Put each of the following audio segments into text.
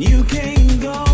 you can't go.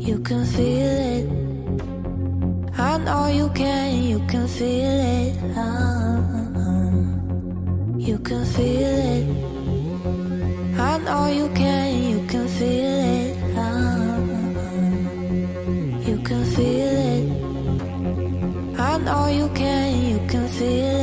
You can feel it. I know you can, you can feel it. Uh-huh. You can feel it. I know you can, you can feel it. Uh-huh. You can feel it. I know you can, you can feel it.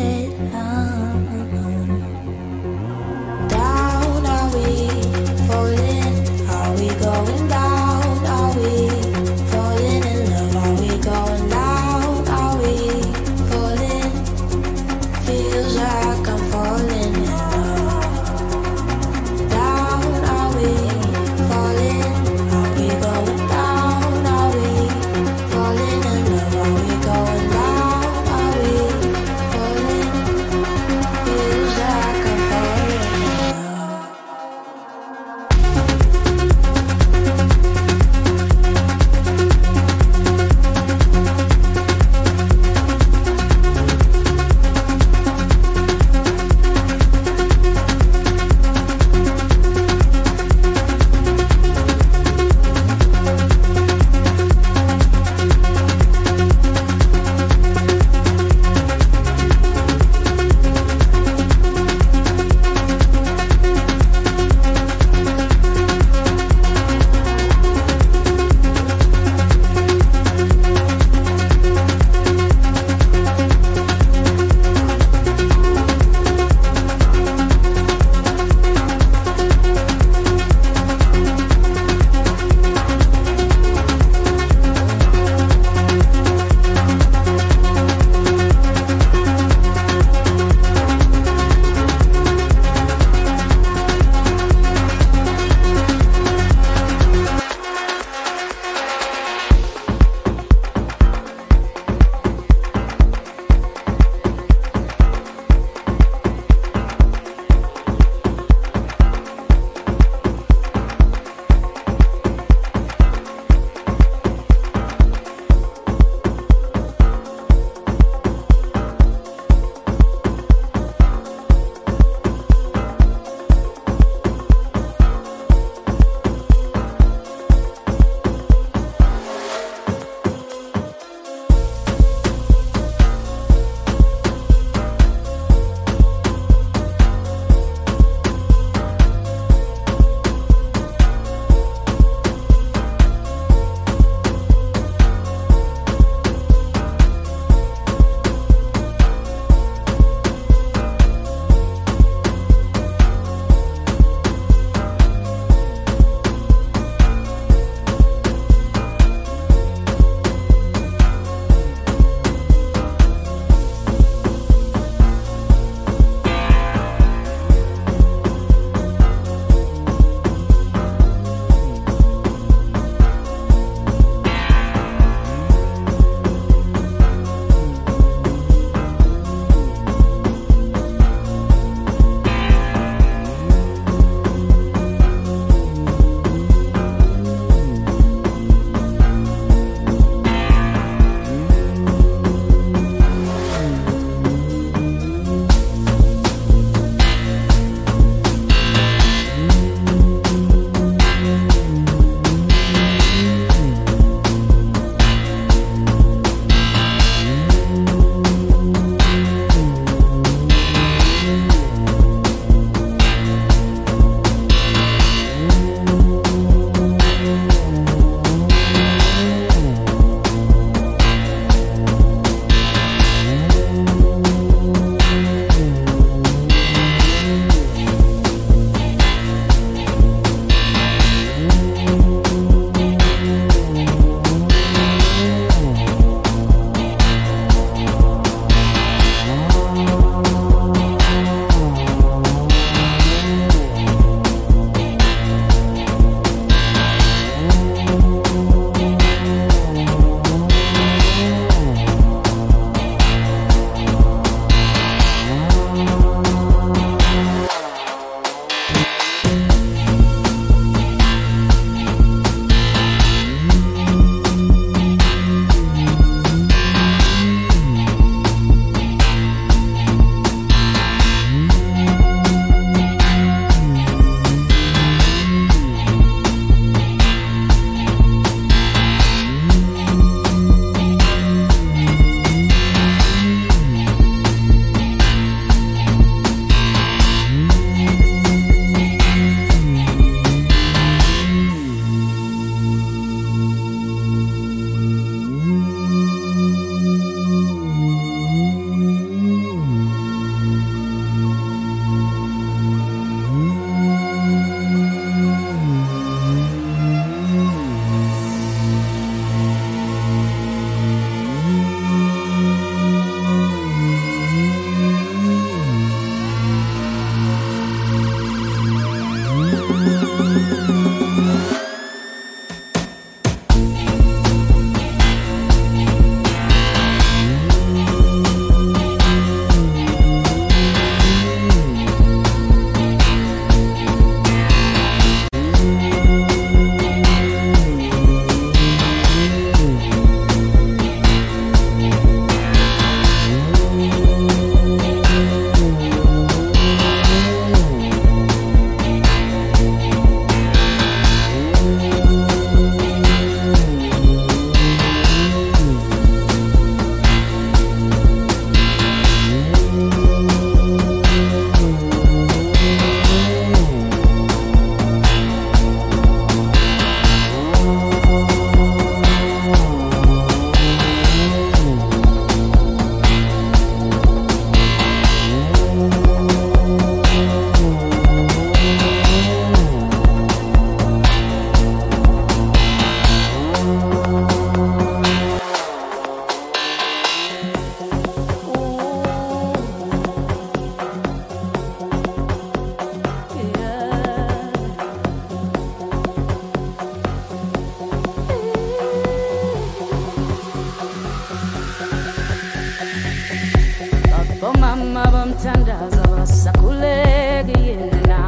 kuthandaza basakhuleke yena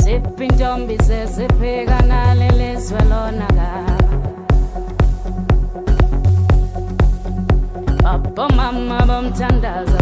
ziphi intombi zeziphekana lelizwe lona ka babomama bomthandaza